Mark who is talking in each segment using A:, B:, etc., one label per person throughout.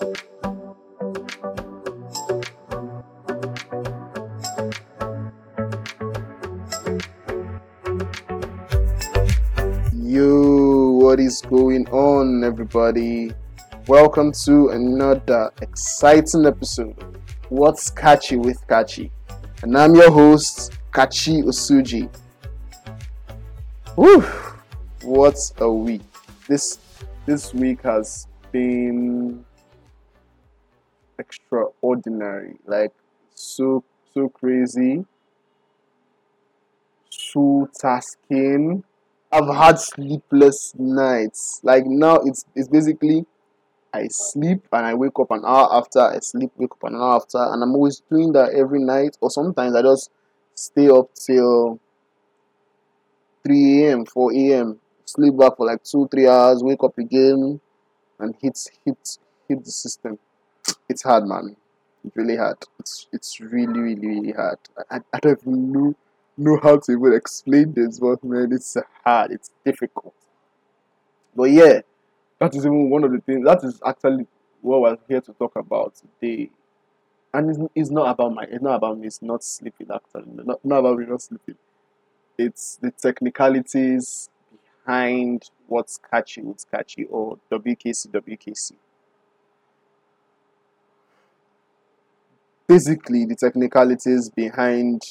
A: Yo, what is going on, everybody? Welcome to another exciting episode. What's catchy with Kachi? And I'm your host, Kachi Osuji. Whew, what a week! This this week has been extraordinary, like so so crazy, so tasking I've had sleepless nights. Like now, it's it's basically I sleep and I wake up an hour after. I sleep, wake up an hour after, and I'm always doing that every night. Or sometimes I just stay up till three a.m., four a.m. Sleep back for like two, three hours. Wake up again, and hit hit hit the system. It's hard, man. It's really hard. It's it's really really really hard. I, I don't even know know how to even explain this, but man, it's hard, it's difficult. But yeah, that is even one of the things. That is actually what we're here to talk about today. And it's, it's not about my. It's not about me. It's not sleeping. Actually, not not about me not sleeping. It's the technicalities behind what's catchy, what's catchy, or WKC, WKC. Basically, the technicalities behind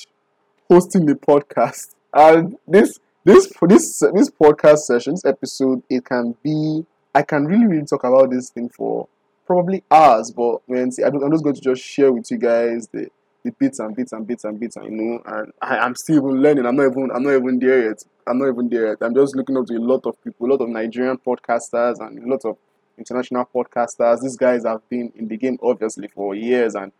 A: hosting the podcast. And this this this this podcast session, this episode, it can be I can really really talk about this thing for probably hours, but when see, I am just going to just share with you guys the the bits and bits and bits and bits, and you know, and I, am still even learning. I'm not even I'm not even there yet. I'm not even there yet. I'm just looking up to a lot of people, a lot of Nigerian podcasters, and a lot of international podcasters. These guys have been in the game obviously for years, and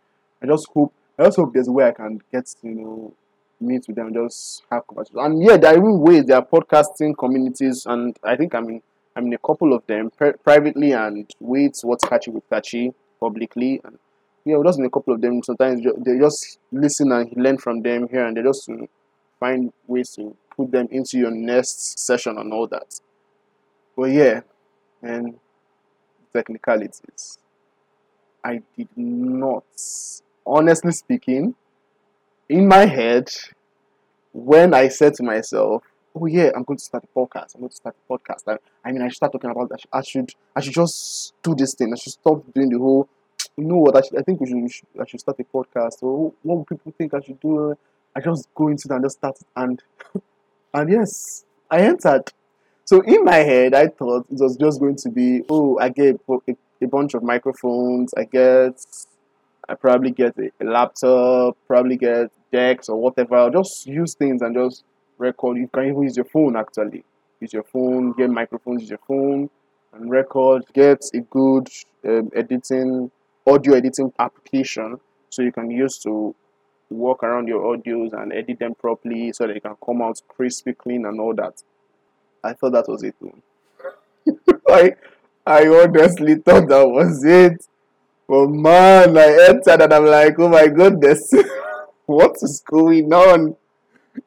A: I just hope I just hope there's a way I can get you know meet with them, just have conversations. And yeah, there are even ways there are podcasting communities, and I think I'm in I'm in a couple of them privately and with what's catchy with catchy publicly. And yeah, we're just in a couple of them. Sometimes they just listen and learn from them here, and they just find ways to put them into your next session and all that. But yeah, and technicalities. I did not, honestly speaking, in my head, when I said to myself, "Oh yeah, I'm going to start a podcast. I'm going to start a podcast." I, I mean, I should start talking about that. I should, I should just do this thing. I should stop doing the whole. You know what? I, should, I think we should, we should, I should start a podcast. Or what would people think I should do? I just go into that and just start. And and yes, I entered. So in my head, I thought it was just going to be, oh, I get a, a bunch of microphones. I get I probably get a, a laptop, probably get decks or whatever. I'll just use things and just record. You can even use your phone actually. Use your phone, get microphones, use your phone and record. Get a good um, editing, audio editing application so you can use to work around your audios and edit them properly so that they can come out crispy, clean, and all that. I thought that was it. I I honestly thought that was it. But man, I entered and I'm like, oh my goodness, what is going on?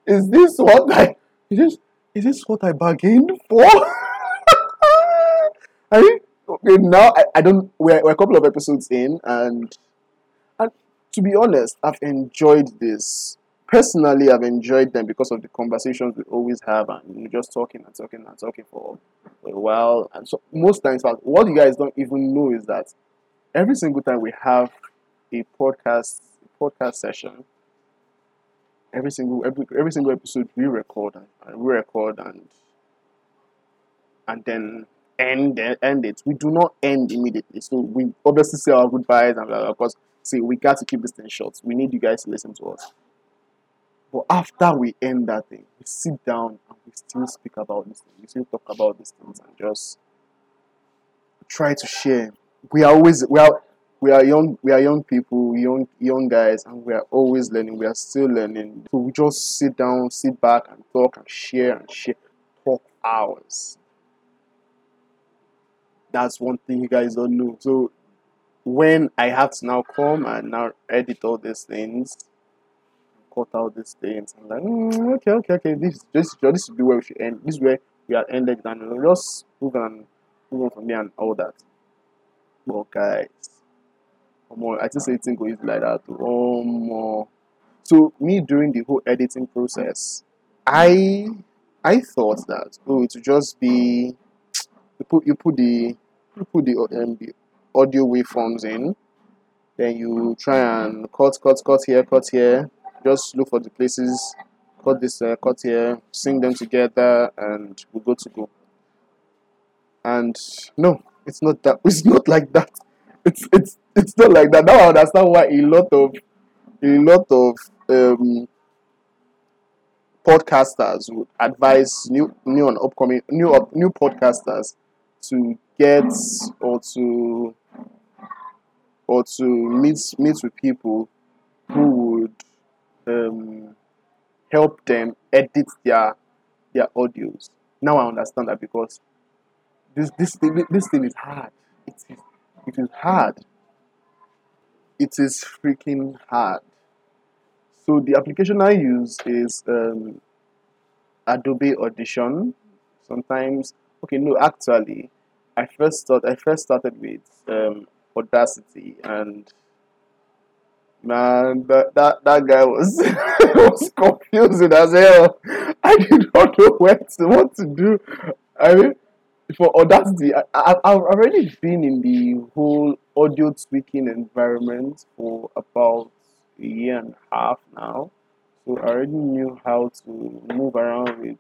A: Is this what I is this is this what I bargained for? I mean, okay, now I, I don't we're, we're a couple of episodes in and and to be honest, I've enjoyed this. Personally, I've enjoyed them because of the conversations we always have and you're just talking and talking and talking for a while. And so most times, what you guys don't even know is that every single time we have a podcast podcast session, every single every every single episode we record and we record and and then end end it. We do not end immediately. So we obviously say our goodbyes and of course we got to keep this thing short. We need you guys to listen to us. But after we end that thing, we sit down and we still speak about this thing. We still talk about these things and just try to share we are always we are we are young we are young people young young guys and we are always learning. We are still learning. So we just sit down sit back and talk and share and share talk hours. That's one thing you guys don't know. So when i have to now come and now edit all these things cut out these things i'm like mm, okay okay okay this this this is where we should end. This is where we are ended and just move move on from there and all that But guys, more I just say go easy like that. Oh more. So me during the whole editing process, I I thought that oh it would just be you put you put the you put the, um, the audio waveforms in, then you try and cut cut cut here cut here. Just look for the places, cut this uh, cut here, sing them together, and we go to go. And no, it's not that. It's not like that. It's it's it's not like that. Now I understand why a lot of a lot of um, podcasters would advise new new and upcoming new up, new podcasters to get or to or to meet meet with people who would um, help them edit their their audios. Now I understand that because this this thing this thing is hard. It is it is hard. It is freaking hard. So the application I use is um, Adobe Audition. Sometimes, okay, no, actually, I first thought I first started with um, Audacity, and man, that that, that guy was was confusing as hell. I did not know where to what to do. I mean, for oh, Audacity, I, I, I've already been in the whole audio tweaking environment for about a year and a half now. So I already knew how to move around with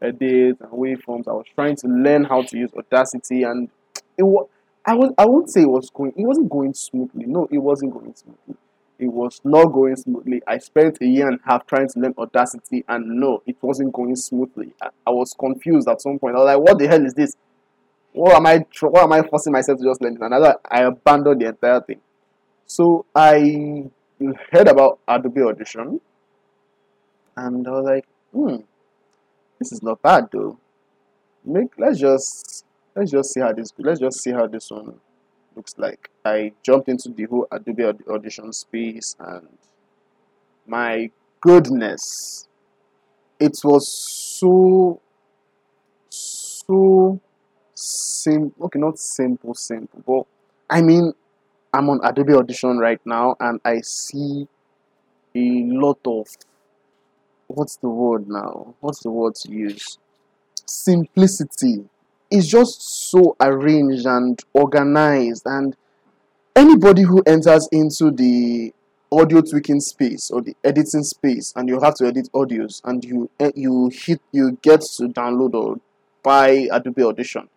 A: edits and waveforms. I was trying to learn how to use Audacity, and it was I was I won't say it was going it wasn't going smoothly. No, it wasn't going smoothly. It was not going smoothly. I spent a year and a half trying to learn Audacity, and no, it wasn't going smoothly. I, I was confused at some point. I was like, "What the hell is this? What am I? What am I forcing myself to just learn?" And I, I abandoned the entire thing. So I heard about Adobe Audition, and I was like, "Hmm, this is not bad though. Make let's just let's just see how this let's just see how this one looks like. I jumped into the whole Adobe Audition space and my goodness, it was so, so simple. Okay, not simple, simple, but I mean, I'm on Adobe Audition right now and I see a lot of what's the word now? What's the word to use? Simplicity is just so arranged and organized and anybody who enters into the audio tweaking space or the editing space and you have to edit audios and you eh, you hit you get to download or buy Adobe Audition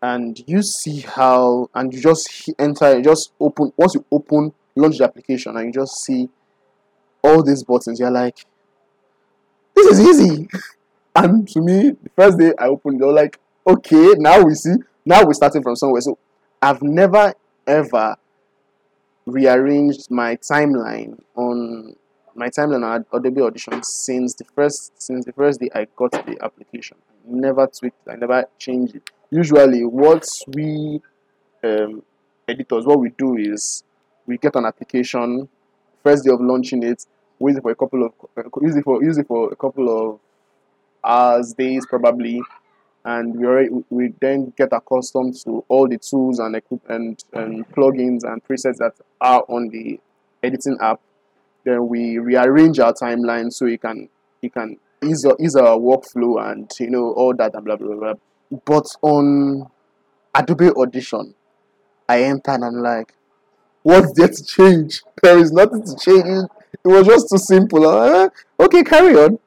A: and you see how and you just enter you just open once you open launch the application and you just see all these buttons you're like this is easy. And to me the first day I opened I was like okay, now we see, now we're starting from somewhere. So I've never ever rearranged my timeline on my timeline on Adobe Audition since the first since the first day I got the application. I never tweaked, I never changed it. Usually, what we um, editors, what we do is we get an application first day of launching it, use it for a couple of uh, use it for use it for a couple of hours, days probably, and we already we then get accustomed to all the tools and equipment and plugins and presets that are on the editing app. Then we rearrange our timeline so you can you can ease our, ease our workflow and you know all that and blah blah blah but on adobe audition i entered and i'm like what's there to change? There is nothing to change. It was just too simple. Uh, okay carry on.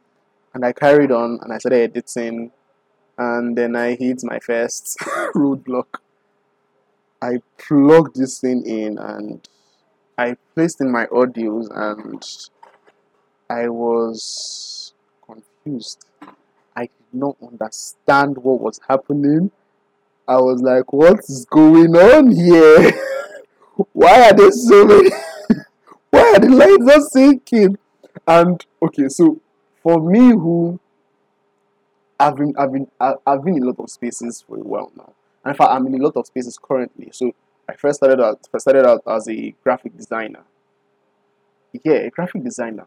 A: And i carried on and i started editing and then I hit my first roadblock. I plugged this thing in and I placed in my audios and I was confused. I did not understand what was happening. I was like, what is going on here? Why are there so many? Why are the lights not sinking? And okay, so for me who I've been I've been I've been in a lot of spaces for a while now. And in fact, I'm in a lot of spaces currently. So I first started out first started out as a graphic designer. Yeah, a graphic designer.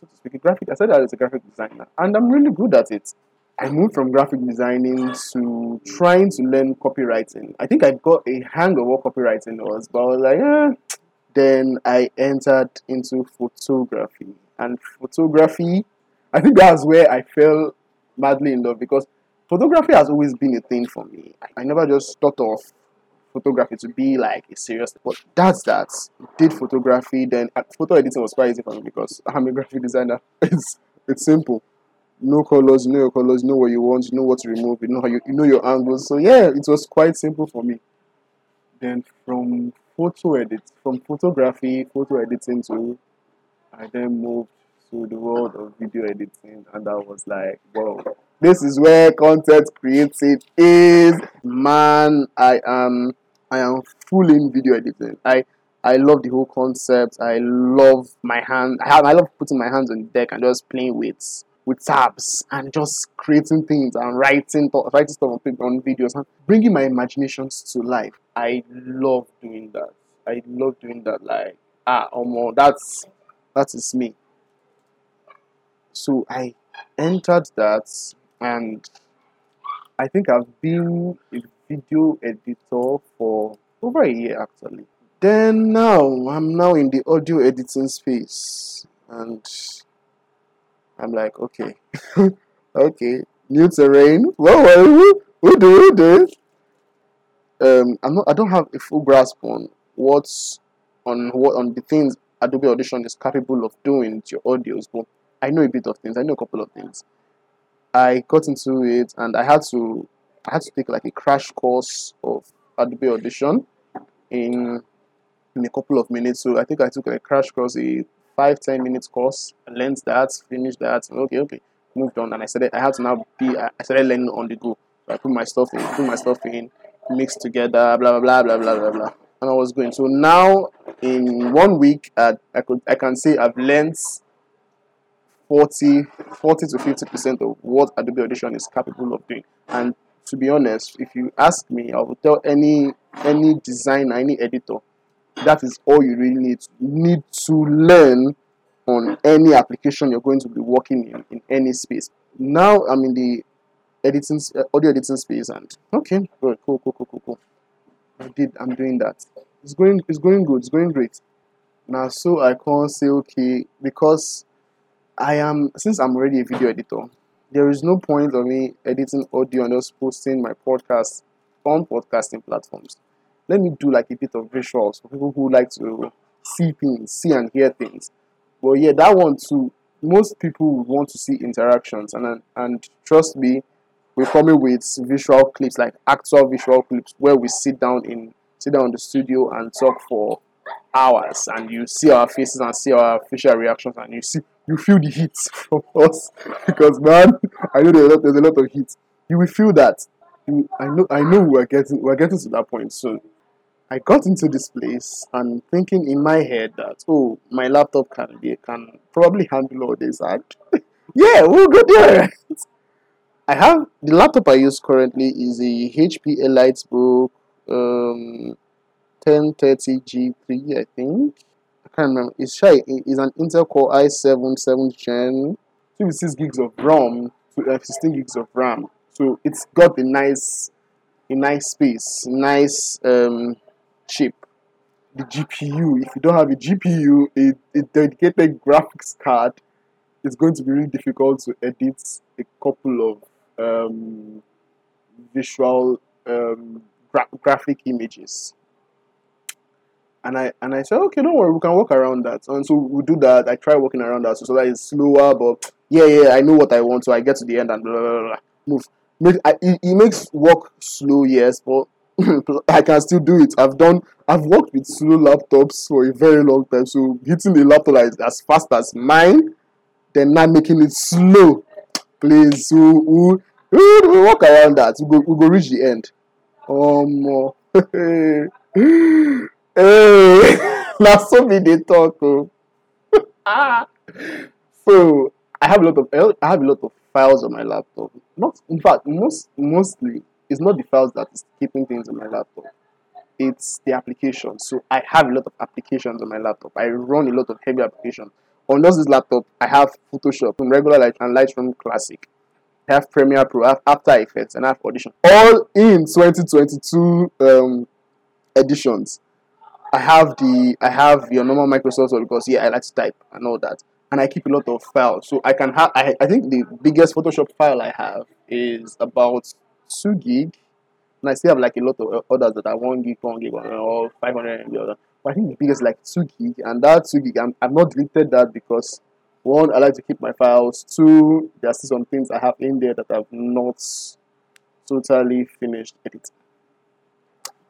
A: So to speak, a graphic. I started out as a graphic designer, and I'm really good at it. I moved from graphic designing to trying to learn copywriting. I think I got a hang of what copywriting was, but I was like, eh. then I entered into photography. And photography, I think that's where I fell madly in love because photography has always been a thing for me. I never just thought of photography to be like a serious but that's that. Did photography then uh, photo editing was quite easy for me because i'm a graphic designer. It's it's simple. No colors you know your colors you know what you want you know what to remove you know how you, you know your angles. So yeah it was quite simple for me. Then from photo edit from photography photo editing to i then moved to the world of video editing and i was like wow this is where content creating is man. I am i am full in video editing. I i love the whole concept. I love my hand i have i love putting my hands on deck and just playing with with tabs and just creating things and writing writing stuff on, on videos and bringing my imaginations to life. I love doing that. I love doing that like ah more that's that is me so i entered that and I think I've been a video editor for over a year actually. Then now I'm now in the audio editing space and I'm like, okay, okay, new terrain. Well, well, who, do who do Um, I'm not. I don't have a full grasp on what's on what on the things Adobe Audition is capable of doing to your audios, but I know a bit of things. I know a couple of things. I got into it and I had to I had to take like a crash course of Adobe Audition in in a couple of minutes. So I think I took a crash course, a five ten minutes course. I learned that, finished that. Okay, okay, moved on, and I said I had to now be. I started learning on the go. So I put my stuff in, put my stuff in, mixed together, blah blah blah blah blah blah blah, and I was going. So now in one week, uh, I could I can say I've learned 40, 40 to 50% of what Adobe Audition is capable of doing. And to be honest, if you ask me, I will tell any any designer, any editor, that is all you really need. Need to learn on any application you're going to be working in in any space. Now I'm in the editing uh, audio editing space, and okay, good, cool, cool, cool, cool, cool. I did. I'm doing that. It's going. It's going good. It's going great. Now, so I can't say okay because I am since I'm already a video editor, there is no point of me editing audio and just posting my podcast on podcasting platforms. Let me do like a bit of visuals for people who like to see things, see and hear things. Well, yeah, that one too. Most people would want to see interactions, and and trust me, we're coming with visual clips, like actual visual clips, where we sit down in sit down in the studio and talk for hours, and you see our faces and see our facial reactions, and you see you feel the heat from us because man, I know there's a lot, there's a lot of heat. You will feel that. You, I know I know we're getting we're getting to that point soon. I got into this place and thinking in my head that oh my laptop can be can probably handle all this and yeah we'll go there. I have the laptop I use currently is a HP EliteBook um 1030 G3 I think remember. It's shy. It's an Intel Core i7 7th gen, 26 gigs of to uh, 16 gigs of RAM. So it's got a nice, a nice space, nice um, chip. The GPU. If you don't have a GPU, a, a dedicated graphics card, it's going to be really difficult to edit a couple of um, visual um, gra- graphic images and I and I said, okay, don't worry, we can work around that. And so we do that. I try working around that so, so that it's slower, but yeah, yeah, I know what I want, so I get to the end and blah, blah, blah, blah. move. Make, I, it, it makes work slow, yes, but I can still do it. I've done. I've worked with slow laptops for a very long time, so hitting the laptop as, as fast as mine, then not making it slow. Please, so we, we, we work around that. We go, we go reach the end. Um. Hey, now so me they talk. Oh. so I have a lot of I have a lot of files on my laptop. Not in fact, most mostly it's not the files that is keeping things on my laptop. It's the application. So I have a lot of applications on my laptop. I run a lot of heavy applications. On just this laptop, I have Photoshop, regular light and Lightroom Classic. I have Premiere Pro, I have After Effects, and I have Audition. All in 2022 um, editions. I have the I have your normal Microsoft because yeah I like to type and all that, and I keep a lot of files. So I can have I, I think the biggest Photoshop file I have is about two gig, and I still have like a lot of others that are one gig, one gig, or five hundred MB. But I think the biggest like two gig, and that two gig I'm I've not deleted that because one I like to keep my files. Two there are still some things I have in there that I've not totally finished editing.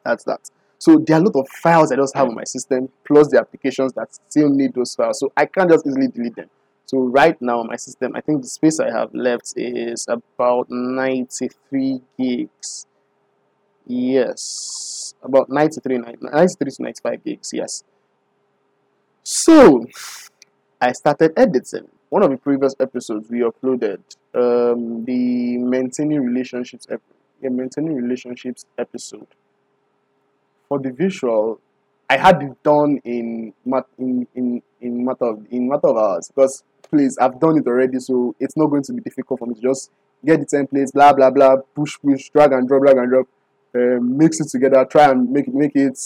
A: That's that. So there are a lot of files I just have on my system, plus the applications that still need those files. So I can't just easily delete them. So right now my system, I think the space I have left is about 93 gigs. Yes, about 93, 93 to 95 gigs. Yes. So I started editing. One of the previous episodes we uploaded um, the maintaining relationships, ep- maintaining relationships episode for the visual, I had it done in in in in matter of in matter of hours because please I've done it already, so it's not going to be difficult for me to just get the templates, blah blah blah, push push, drag and drop, drag and drop, uh, mix it together, try and make it make it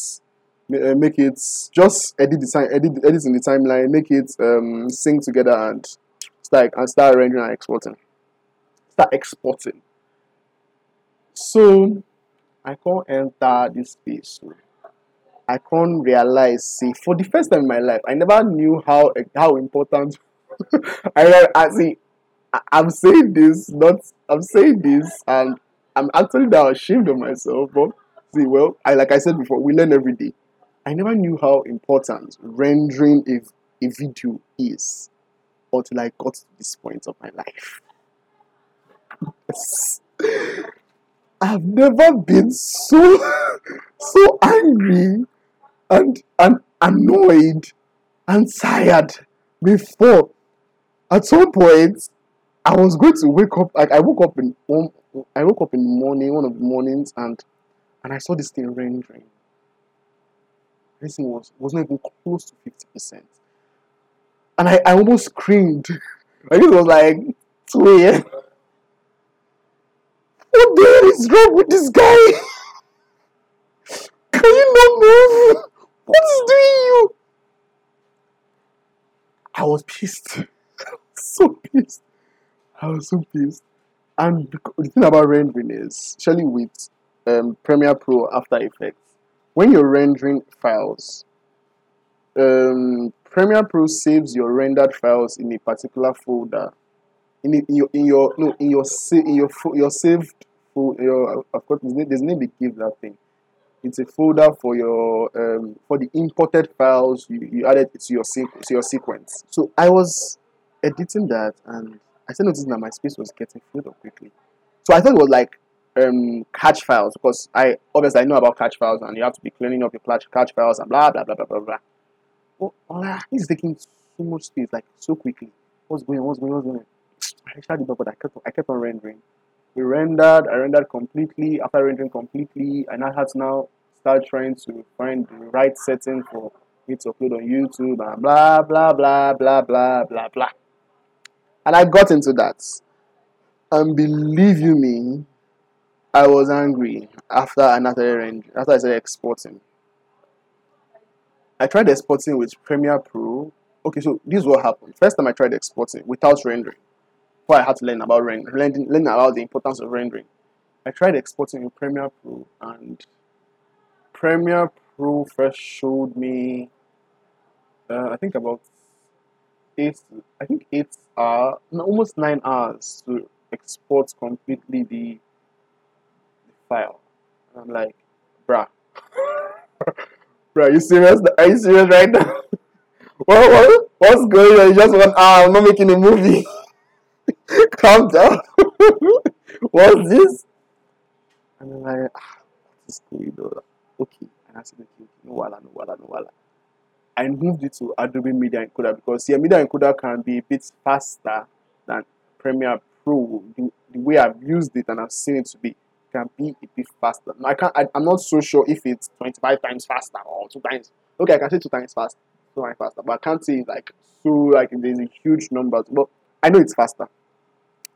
A: uh, make it just edit the time edit edit in the timeline, make it um, sync together and start and start rendering and exporting, start exporting. So I can't enter this space. I can't realize. See, for the first time in my life, I never knew how how important. I, I see. I'm saying this, not I'm saying this, and I'm actually now ashamed of myself. But see, well, I like I said before, we learn every day. I never knew how important rendering a, a video is until I got to this point of my life. I've never been so so angry and and annoyed and tired before. At some point, I was going to wake up. Like I woke up in I woke up in the morning, one of the mornings, and and I saw this thing rendering. This thing was wasn't even close to fifty percent, and I, I almost screamed. Like it was like two. What the hell is wrong with this guy? Can you not move? What is doing you? I was pissed. so pissed. I was so pissed. And the thing about rendering is, especially with um, Premiere Pro After Effects, when you're rendering files, um, Premiere Pro saves your rendered files in a particular folder in, in your in your no in your in your your saved your of course there's, there's name give that thing. It's a folder for your um, for the imported files you, you added to your to your sequence. So I was editing that and I started noticing that my space was getting filled up quickly. So I thought it was like um, cache files because I obviously I know about cache files and you have to be cleaning up your cache, cache files and blah blah blah blah blah blah. Oh, oh, this is taking so much space like so quickly. What's going on? What's going on? What's going on? I tried it, but I kept I kept on rendering we rendered, I rendered completely. After rendering completely, and I now had to now start trying to find the right setting for me to upload on YouTube and blah blah blah blah blah blah blah. And I got into that. And believe you me, I was angry after started render, after I started exporting. I tried exporting with Premiere Pro. Okay, so this is what happened. First time I tried exporting without rendering before I had to learn about rendering, learning, learning about the importance of rendering. I tried exporting in Premiere Pro, and Premiere Pro first showed me, uh, I think about eight, I think eight hours, almost nine hours to export completely the, the file. And I'm like, bruh, bruh, are you serious? Are you serious right now? what, what, what's going on? You just one hour, I'm not making a movie. Calm down. What's this? And I'm like, ah, going on? Okay. And I said, okay, no wala, no wala, no wala. I moved it to Adobe Media Encoder because yeah, Media Encoder can be a bit faster than Premiere Pro. The, the way I've used it and I've seen it to be can be a bit faster. Now, I can't. I, am not so sure if it's 25 times faster or two times. Okay, I can say two times faster, two times faster, but I can't say like so like there's a huge number. But I know it's faster.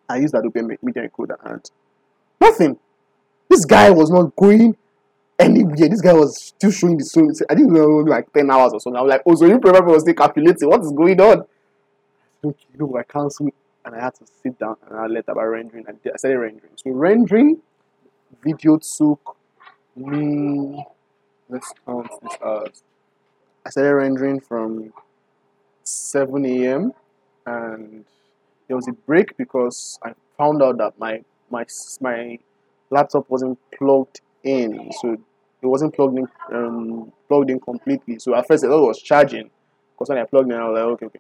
A: I used Adobe Media Encoder and nothing. This guy was not going anywhere. This guy was still showing the same. I didn't know like 10 hours or something. I was like, oh, so you probably was still calculating. What is going on? Okay, no, I cancelled and I had to sit down and I let about rendering. I, did, I started rendering. So rendering video took me let's count this hours. I started rendering from 7 a.m. and there was a break because I found out that my my my laptop wasn't plugged in, so it wasn't plugged in um, plugged in completely. So at first I thought it was charging because when I plugged in, I was like, okay, okay,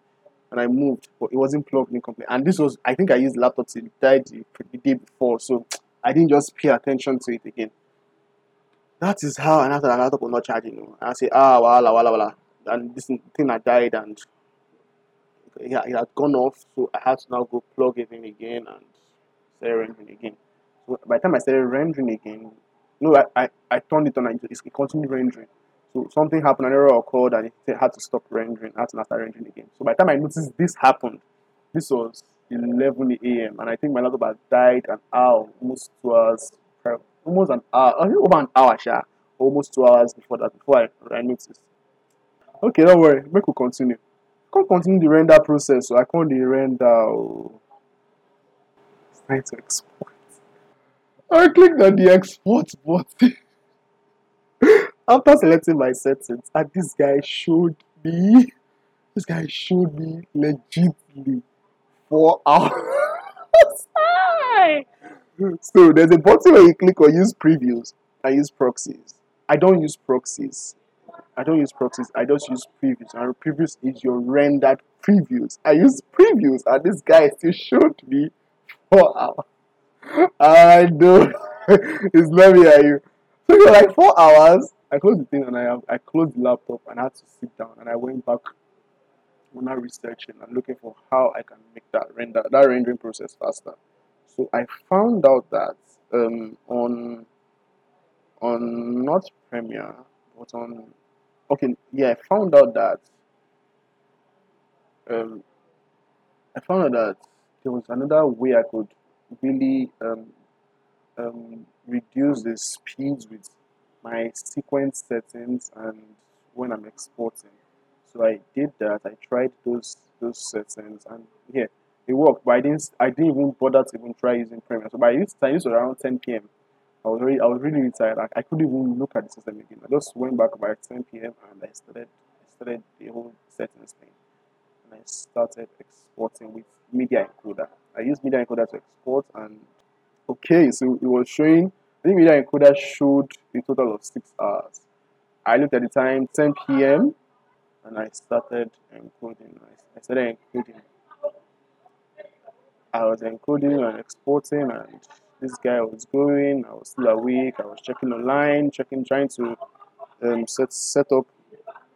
A: and I moved, but it wasn't plugged in completely. And this was, I think I used laptop till died the, the day before, so I didn't just pay attention to it again. That is how, and after that laptop was not charging, I say, ah, wala, wala, wala, and this thing had died and it had gone off, so I had to now go plug it in again and start rendering again. So by the time I started rendering again, no, I, I, I turned it on and it continued rendering. So something happened, an error occurred, and it had to stop rendering. I had to start rendering again. So by the time I noticed this happened, this was 11 a.m. and I think my laptop had died an hour, almost two hours, almost an hour, over an hour, sha, almost two hours before that, before I, I noticed. Okay, don't worry, make we continue. I can't continue the render process, so I can't the render. Oh. It's trying to export. I clicked on the export button. After selecting my settings, and this guy showed me, this guy showed me legitimately four hours. so there's a button where you click on use previews. I use proxies. I don't use proxies. I don't use proxies. I just use previews. And previews is your rendered previews. I use previews, and this guy still showed me four hours. I know it's not me. Are you? So for like four hours, I closed the thing and I I closed the laptop and I had to sit down and I went back when I researching and looking for how I can make that render that rendering process faster. So I found out that um, on on not Premiere but on okay yeah I found out that um, I found out that there was another way I could really um, um, reduce the speeds with my sequence settings and when I'm exporting. So I did that. I tried those those settings and yeah, it worked. But I didn't I didn't even bother to even try using Premiere. So by this time, was around 10 p.m. I was really I was really, tired. I, I couldn't even look at the system again. I just went back by 10 p.m. and I started started the whole settings thing. And I started exporting with media encoder. I used media encoder to export and okay, so it was showing I think media encoder showed a total of six hours. I looked at the time 10 p.m. and I started encoding. I started encoding. I was encoding and exporting and this guy was going. I was still awake. I was checking online, checking, trying to um, set set up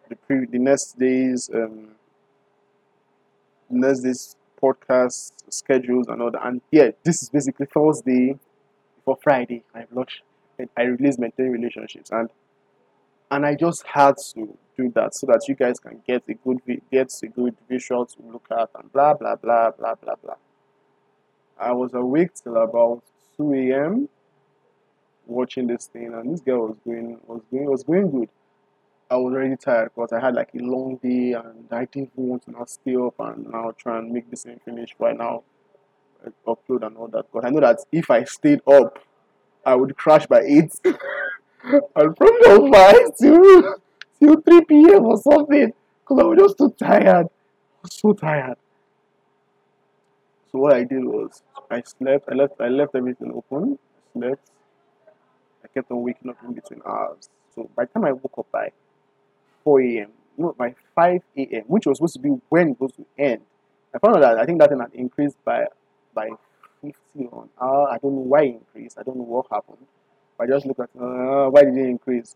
A: the pre the next day's um, next day's podcast schedules and all that. And yeah, this is basically Thursday before Friday. I launched I released maintaining relationships and and I just had to do that so that you guys can get a good get a good visual to look at and blah blah blah blah blah blah. I was awake till about two a.m. watching this thing, and this girl was going was going was going good. I was already tired because I had like a long day and I didn't want to now stay up and now try and make this thing finish right now, upload and all that. Because I know that if I stayed up, I would crash by 8. and from the 5 to, till 3 p.m. or something because I was just too tired. So tired. So what I did was I slept, I left I left everything open, slept, I kept on waking up in between hours. So by the time I woke up by 4 a.m., no, by 5 a.m., which was supposed to be when it was to end, I found out that I think that thing had increased by by 50 on hour. I don't know why it increased. I don't know what happened. But I just looked at uh, why did it increase?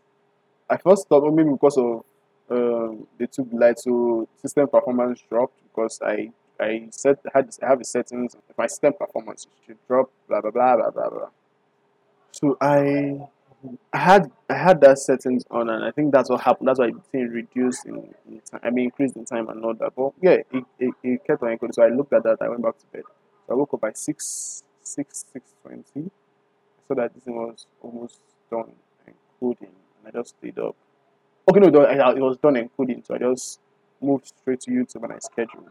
A: I first thought oh, maybe because of um, they took light, so system performance dropped because I I set had have settings my system performance should drop blah blah blah blah blah blah. So I I had I had that settings on, and I think that's what happened. That's why the thing reduced in, in time. I mean, increased in time and all that. But yeah, it, it, it kept on encoding. So I looked at that. I went back to bed. So I woke up by six six six twenty. So that this thing was almost done encoding, and I just stayed up. Okay, no, it was done encoding, so I just moved straight to YouTube and I scheduled,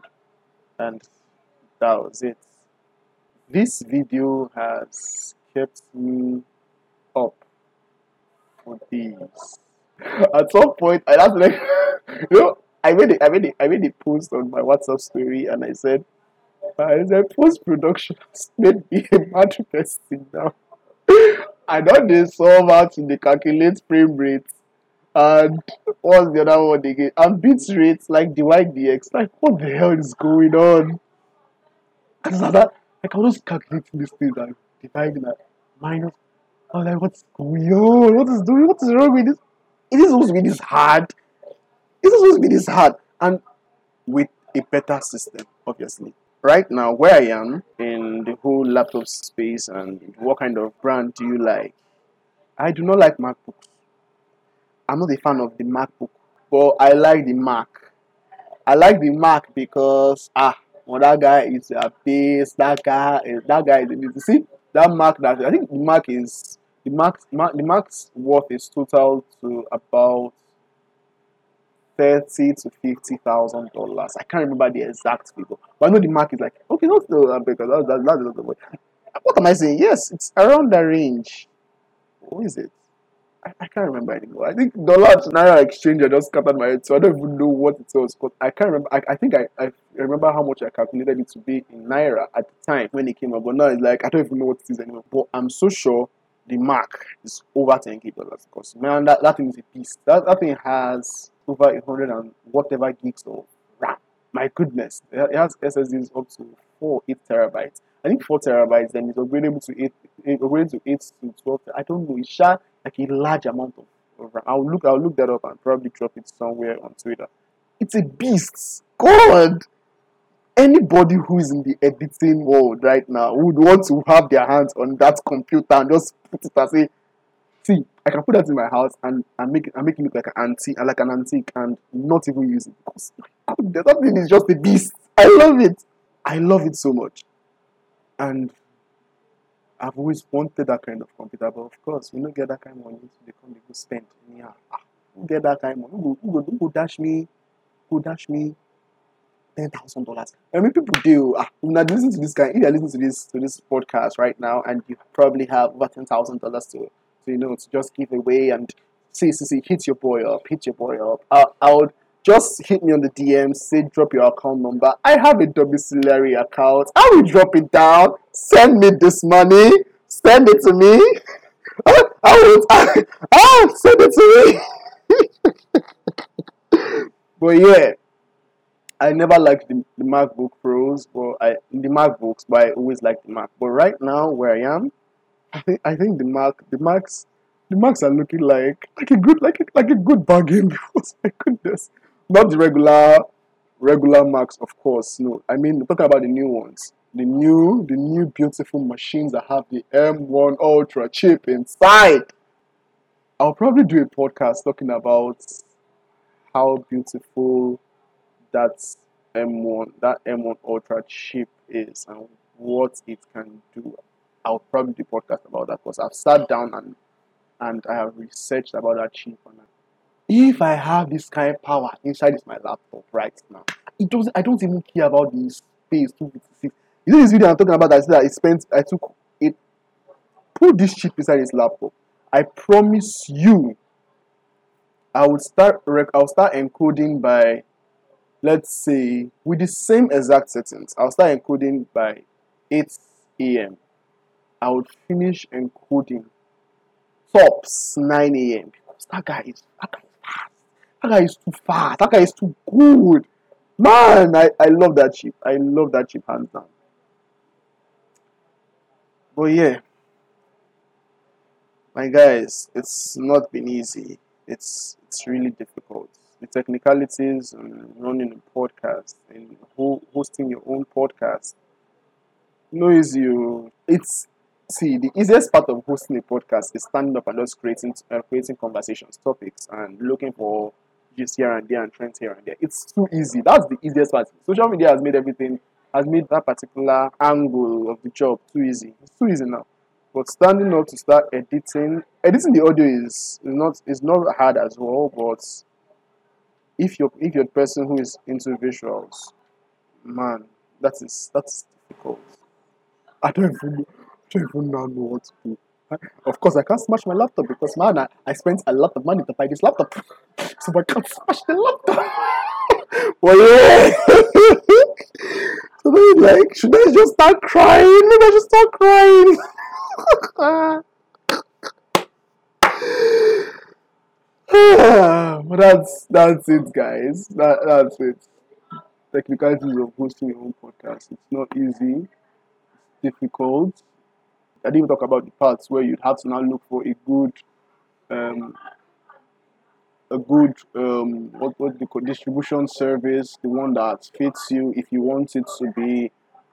A: and that was it. This video has kept me up for days. At some point, I had like, you know, I made it, I made it, I made a post on my WhatsApp story, and I said, ah, I said post production has made me a mad person now. I don't they so much in the calculate frame rate and what's the other one again? And bit rates like the YDX. Like what the hell is going on? That like I was just calculating this thing like dividing that minus. I was like, what's going on? What is doing? What is wrong with this? It is supposed to be this hard. It is supposed to be this hard. And with a better system, obviously. Right now, where I am in the whole laptop space and what kind of brand do you like? I do not like MacBooks. I'm not a fan of the MacBook, but I like the Mac. I like the Mac because ah well, that guy is a beast. That guy is that guy is beast. See that Mac that I think the Mac is the Mac, the Mac's worth is total to about thirty to fifty thousand dollars. I can't remember the exact figure, but I know the Mac is like okay, not the because that, that, that's the way. What am I saying? Yes, it's around the range. What is it? I, I can't remember anymore. I think dollar to naira exchange I just scattered my head, so I don't even know what it was. But I can't remember. I, I think I, I remember how much I calculated it to be in naira at the time when it came up. But now it's like I don't even know what it is anymore. But I'm so sure the Mac is over 10k dollars because man, that, that thing is a beast. That, that thing has over 100 and whatever gigs of RAM. My goodness, it has SSDs up to 4 8 terabytes. I think 4 terabytes, then it's upgradable to 8, eh, upgradable to 8 to 12. I don't know. It's like a large amount of, of I'll look I'll look that up and probably drop it somewhere on Twitter. It's a beast. God anybody who is in the editing world right now would want to have their hands on that computer and just put it and say, see, I can put that in my house and, and make it and make it look like an antique like an antique and not even use it because that thing is just a beast. I love it. I love it so much. And I've always wanted that kind of computer, but of course, we don't get that kind of money to become the good spend. Yeah, ah, get that kind of money. Who go, who go, dash me, who dash me ten thousand dollars. I mean, people do. Ah, now listen to this guy. If you're listening to this to this podcast right now, and you probably have over ten thousand dollars to, to you know to just give away and see, see, see, hit your boy up, hit your boy up. I, I would just hit me on the DM, say drop your account number. I have a domiciliary account. I will drop it down. Send me this money. Send it to me. I, will. I, oh, send it to me. but yeah, I never liked the, the MacBook Pros, but I the MacBooks, but I always liked the Mac. But right now, where I am, I think I think the Mac, the Macs, the Macs are looking like like a good like a, like a good bargain. Because my goodness, not the regular regular Macs, of course. No, I mean talking about the new ones, the new the new beautiful machines that have the M1 Ultra chip inside. I'll probably do a podcast talking about how beautiful that M1 that M1 Ultra chip is and what it can do. I'll probably do a podcast about that because I've sat down and and I have researched about that chip and if I have this kind of power inside this my laptop right now, it doesn't. I don't even care about the space 256. You know this video I'm talking about that I spent. I took it. Put this chip inside this laptop. I promise you. I would start. Rec- I'll start encoding by, let's say, with the same exact settings. I'll start encoding by 8 a.m. I would finish encoding tops 9 a.m. because that guy is that guy that guy is too fast. That guy is too good. Man, I, I love that chip. I love that chip hands down. But yeah, my guys, it's not been easy. It's it's really difficult. The technicalities and running a podcast and hosting your own podcast. No easy. It's see the easiest part of hosting a podcast is standing up and just creating uh, creating conversations, topics, and looking for just here and there and trends here and there. It's too easy. That's the easiest part. Social media has made everything has made that particular angle of the job too easy. It's too easy now. But standing up to start editing, editing the audio is, is not is not hard as well. But if you're if you're a person who is into visuals, man, that is that's difficult. I don't even I don't even know what to do. Of course, I can't smash my laptop because man, I, I spent a lot of money to buy this laptop, so I can't smash the laptop. well, yeah. so then, like, should I just start crying? Maybe I just start crying. but that's that's it, guys. That that's it. Technicalities of hosting your own podcast. It's not easy. It's difficult. I didn't talk about the parts where you'd have to now look for a good, um, a good um, what what the distribution service, the one that fits you. If you want it to be,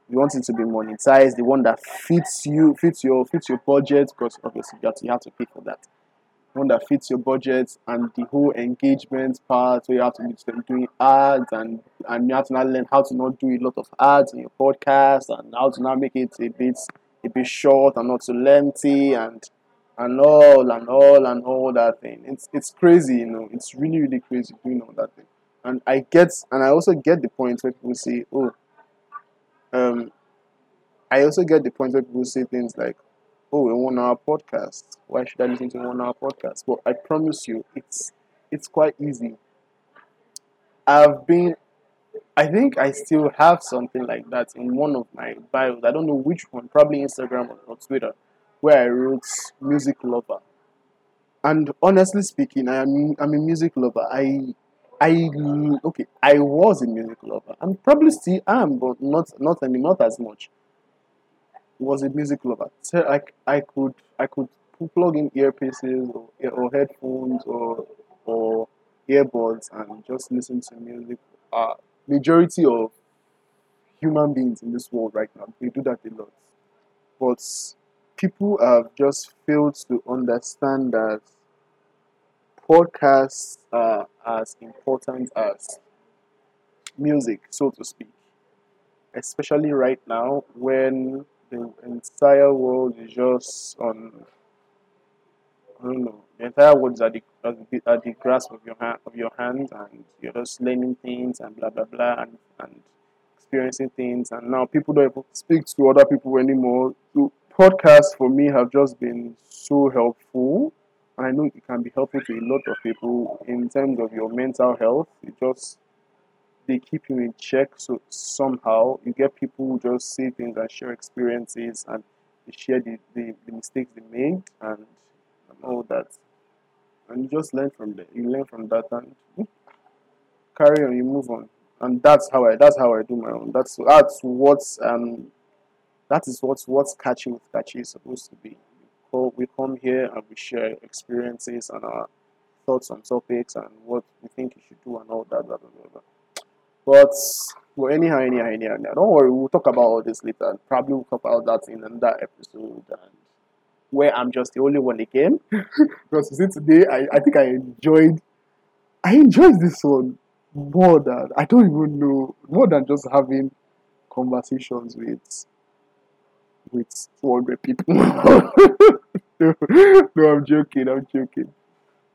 A: you want it to be monetized, the one that fits you, fits your fits your budget, because obviously to, you have to pay for that. The One that fits your budget and the whole engagement part where you have to be doing ads and and you have to now learn how to not do a lot of ads in your podcast and how to now make it a bit it be short and not too lengthy and and all and all and all that thing. It's it's crazy, you know. It's really really crazy doing all that thing. And I get and I also get the point where people say, oh, um, I also get the point where people say things like, oh, a one hour podcast. Why should I listen to a one hour podcast? But I promise you, it's it's quite easy. I've been I think I still have something like that in one of my bios. I don't know which one, probably Instagram or, or Twitter, where I wrote music lover. And honestly speaking, I am I'm a music lover. I I okay, I was a music lover. I'm probably still am, but not not anymore, not as much. Was a music lover. So I, I could I could plug in earpieces or, or headphones or or earbuds and just listen to music. Uh, majority of human beings in this world right now they do that a lot. But people have just failed to understand that podcasts are as important as music so to speak. Especially right now when the entire world is just on Don't know. The entire world is at the, at the, the grasp of your hand of your hands and you're just learning things and blah blah blah and, and experiencing things. And now people don't even speak to other people anymore. So podcasts for me have just been so helpful. And I know it can be helpful to a lot of people in terms of your mental health. It just they keep you in check. So somehow you get people who just say things and share experiences and they share the, the, the mistakes they made and all that and you just learn from there. You learn from that and carry on. You move on, and that's how I. That's how I do my own. That's that's what's um, that is what's what's Kachi with Kachi is supposed to be. We come here and we share experiences and our thoughts on topics and what we think you should do and all that. Blah, blah, blah, blah. But well, anyhow, anyhow, anyhow, don't worry. We'll talk about all this later. Probably we'll talk about that in another episode and where I'm just the only one again. because you see today I, I think I enjoyed I enjoyed this one more than I don't even know more than just having conversations with with 200 people. no, no, I'm joking, I'm joking.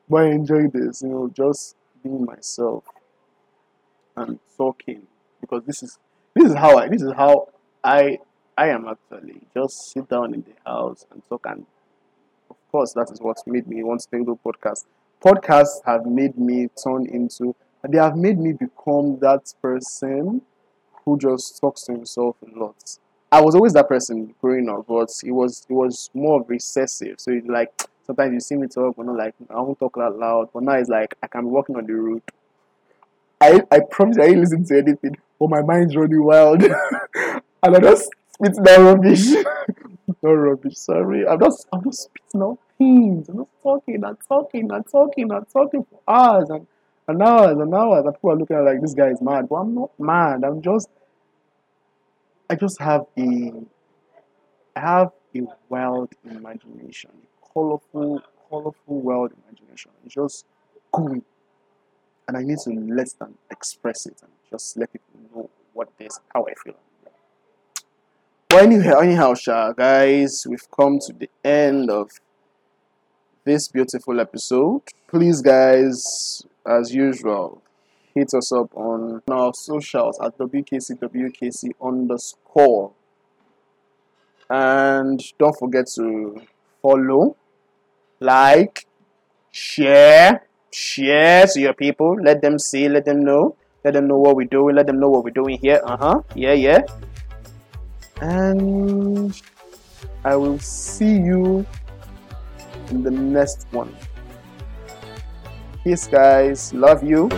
A: But I enjoy this, you know, just being myself and talking because this is this is how I this is how I I am actually just sit down in the house and talk and of course that is what made me want to do podcast. Podcasts have made me turn into they have made me become that person who just talks to himself a lot. I was always that person growing up, but it was it was more recessive. So it's like sometimes you see me talk, but not like I won't talk that loud. But now it's like I can be walking on the road. I I promise I ain't listen to anything, but my mind's running wild, and I just spit that rubbish. no rubbish. Sorry, I'm just I'm just spitting out things. I'm just talking and talking and talking and talking for hours and, and hours and hours. And people are looking at like this guy is mad, but I'm not mad. I'm just I just have a I have a wild imagination, a colorful, colorful wild imagination. It's just cool. And I need to let them express it and just let people know what this how I feel. Anyhow, anyhow, Sha, guys, we've come to the end of this beautiful episode. Please, guys, as usual, hit us up on our socials at WKCWKC underscore. And don't forget to follow, like, share, share to your people. Let them see, let them know. Let them know what we're doing. Let them know what we're doing here. Uh huh. Yeah, yeah. And I will see you in the next one. Peace, guys. Love you.